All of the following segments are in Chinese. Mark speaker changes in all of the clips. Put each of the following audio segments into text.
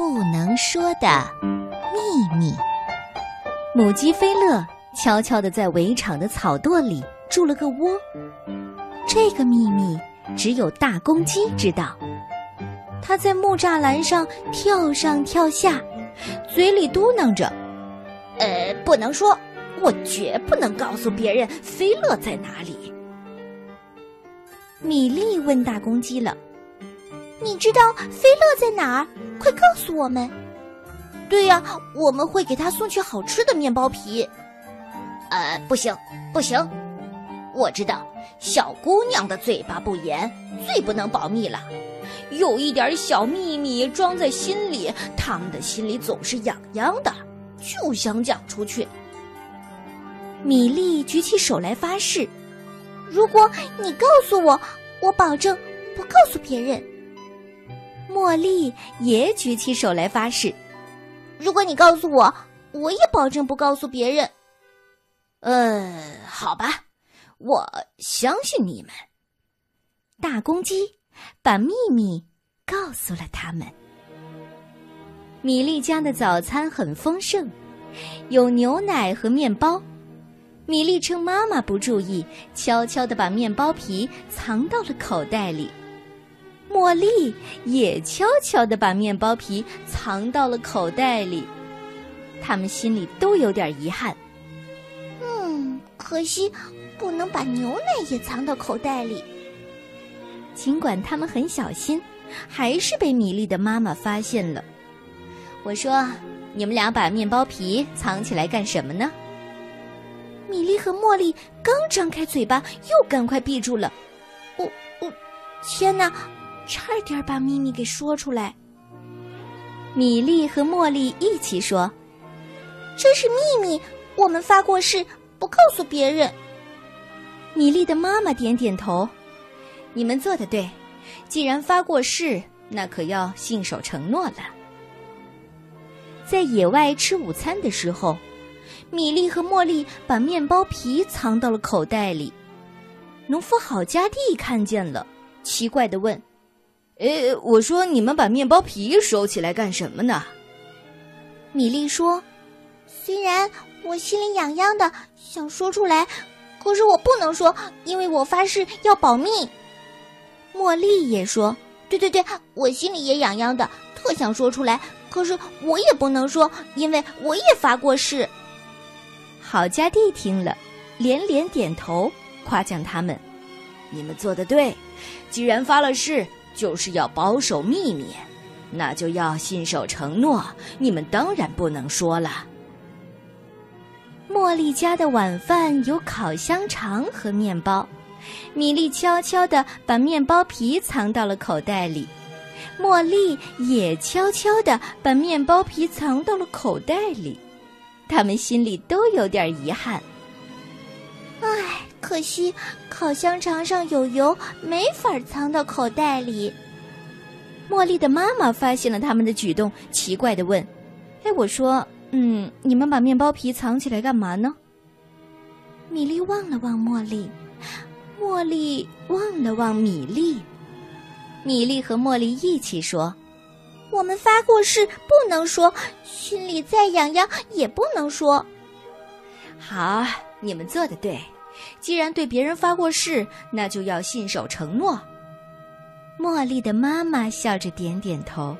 Speaker 1: 不能说的秘密。母鸡菲乐悄悄地在围场的草垛里筑了个窝，这个秘密只有大公鸡知道。它在木栅栏上跳上跳下，嘴里嘟囔着：“
Speaker 2: 呃，不能说，我绝不能告诉别人菲乐在哪里。”
Speaker 1: 米莉问大公鸡了：“
Speaker 3: 你知道菲乐在哪儿？快告诉我们！”“
Speaker 2: 对呀，我们会给他送去好吃的面包皮。”“呃，不行，不行，我知道小姑娘的嘴巴不严，最不能保密了。有一点小秘密装在心里，他们的心里总是痒痒的，就想讲出去。”
Speaker 1: 米莉举起手来发誓。
Speaker 3: 如果你告诉我，我保证不告诉别人。
Speaker 1: 茉莉也举起手来发誓：
Speaker 3: 如果你告诉我，我也保证不告诉别人。
Speaker 2: 呃，好吧，我相信你们。
Speaker 1: 大公鸡把秘密告诉了他们。米莉家的早餐很丰盛，有牛奶和面包。米莉趁妈妈不注意，悄悄地把面包皮藏到了口袋里。茉莉也悄悄地把面包皮藏到了口袋里。他们心里都有点遗憾。
Speaker 3: 嗯，可惜不能把牛奶也藏到口袋里。
Speaker 1: 尽管他们很小心，还是被米莉的妈妈发现了。我说：“你们俩把面包皮藏起来干什么呢？”米莉和茉莉刚张开嘴巴，又赶快闭住了。我我，天哪，差点把秘密给说出来。米莉和茉莉一起说：“
Speaker 3: 这是秘密，我们发过誓，不告诉别人。”
Speaker 1: 米莉的妈妈点点头：“你们做的对，既然发过誓，那可要信守承诺了。”在野外吃午餐的时候。米莉和茉莉把面包皮藏到了口袋里，农夫好家弟看见了，奇怪的问：“
Speaker 2: 呃，我说你们把面包皮收起来干什么呢？”
Speaker 1: 米莉说：“
Speaker 3: 虽然我心里痒痒的，想说出来，可是我不能说，因为我发誓要保密。”
Speaker 1: 茉莉也说：“
Speaker 3: 对对对，我心里也痒痒的，特想说出来，可是我也不能说，因为我也发过誓。”
Speaker 1: 好家弟听了，连连点头，夸奖他们：“
Speaker 2: 你们做的对，既然发了誓，就是要保守秘密，那就要信守承诺。你们当然不能说了。”
Speaker 1: 茉莉家的晚饭有烤香肠和面包，米莉悄悄地把面包皮藏到了口袋里，茉莉也悄悄地把面包皮藏到了口袋里。他们心里都有点遗憾。
Speaker 3: 可惜烤香肠上有油，没法藏到口袋里。
Speaker 1: 茉莉的妈妈发现了他们的举动，奇怪的问：“哎，我说，嗯，你们把面包皮藏起来干嘛呢？”米莉望了望茉莉，茉莉望了望米莉，米莉和茉莉一起说。
Speaker 3: 我们发过誓，不能说，心里再痒痒也不能说。
Speaker 1: 好，你们做的对，既然对别人发过誓，那就要信守承诺。茉莉的妈妈笑着点点头。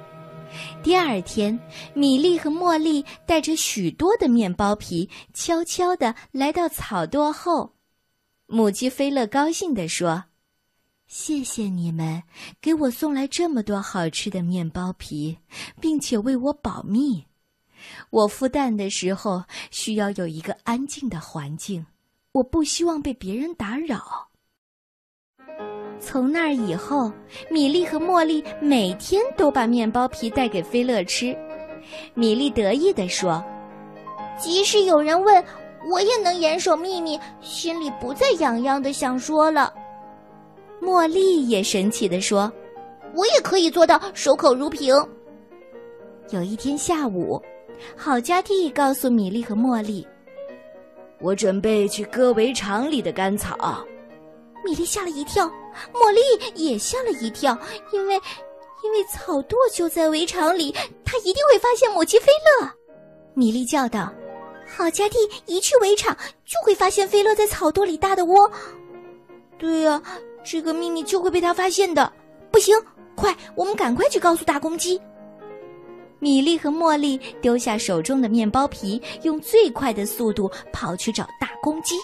Speaker 1: 第二天，米莉和茉莉带着许多的面包皮，悄悄地来到草垛后。母鸡菲乐高兴地说。谢谢你们给我送来这么多好吃的面包皮，并且为我保密。我孵蛋的时候需要有一个安静的环境，我不希望被别人打扰。从那以后，米莉和茉莉每天都把面包皮带给菲乐吃。米莉得意地说：“
Speaker 3: 即使有人问，我也能严守秘密，心里不再痒痒的想说了。”
Speaker 1: 茉莉也神奇地说：“
Speaker 3: 我也可以做到守口如瓶。”
Speaker 1: 有一天下午，好家弟告诉米莉和茉莉：“
Speaker 2: 我准备去割围场里的干草。”
Speaker 1: 米莉吓了一跳，茉莉也吓了一跳，因为因为草垛就在围场里，
Speaker 3: 他一定会发现母鸡菲乐。米莉叫道：“好家弟一去围场，就会发现菲乐在草垛里搭的窝。
Speaker 1: 对呀，这个秘密就会被他发现的。
Speaker 3: 不行，快，我们赶快去告诉大公鸡。”
Speaker 1: 米莉和茉莉丢下手中的面包皮，用最快的速度跑去找大公鸡。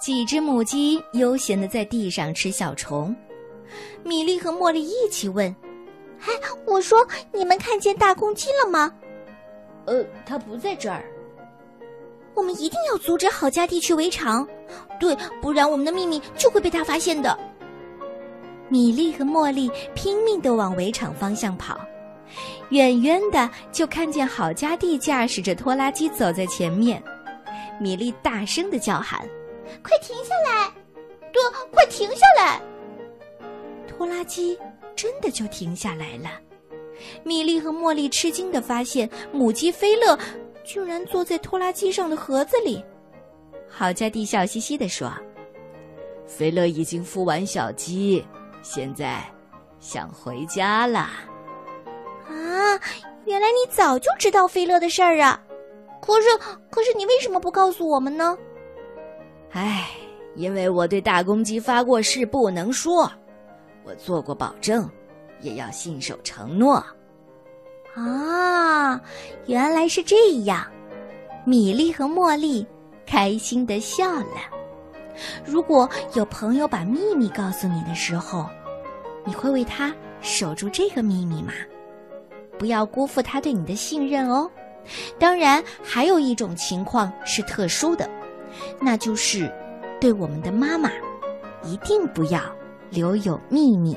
Speaker 1: 几只母鸡悠闲的在地上吃小虫。米莉和茉莉一起问：“
Speaker 3: 哎，我说，你们看见大公鸡了吗？”“
Speaker 1: 呃，它不在这儿。”“
Speaker 3: 我们一定要阻止郝家弟去围场，对，不然我们的秘密就会被他发现的。”
Speaker 1: 米莉和茉莉拼命的往围场方向跑。远远的就看见郝家弟驾驶着拖拉机走在前面，米莉大声的叫喊：“
Speaker 3: 快停下来！对，快停下来！”
Speaker 1: 拖拉机真的就停下来了。米莉和茉莉吃惊的发现，母鸡菲乐居然坐在拖拉机上的盒子里。郝家弟笑嘻嘻的说：“菲乐已经孵完小鸡，现在想回家了。”
Speaker 3: 啊，原来你早就知道菲乐的事儿啊！可是，可是你为什么不告诉我们呢？
Speaker 1: 唉，因为我对大公鸡发过誓，不能说。我做过保证，也要信守承诺。
Speaker 3: 啊，原来是这样！米莉和茉莉开心的笑了。
Speaker 1: 如果有朋友把秘密告诉你的时候，你会为他守住这个秘密吗？不要辜负他对你的信任哦。当然，还有一种情况是特殊的，那就是对我们的妈妈，一定不要留有秘密。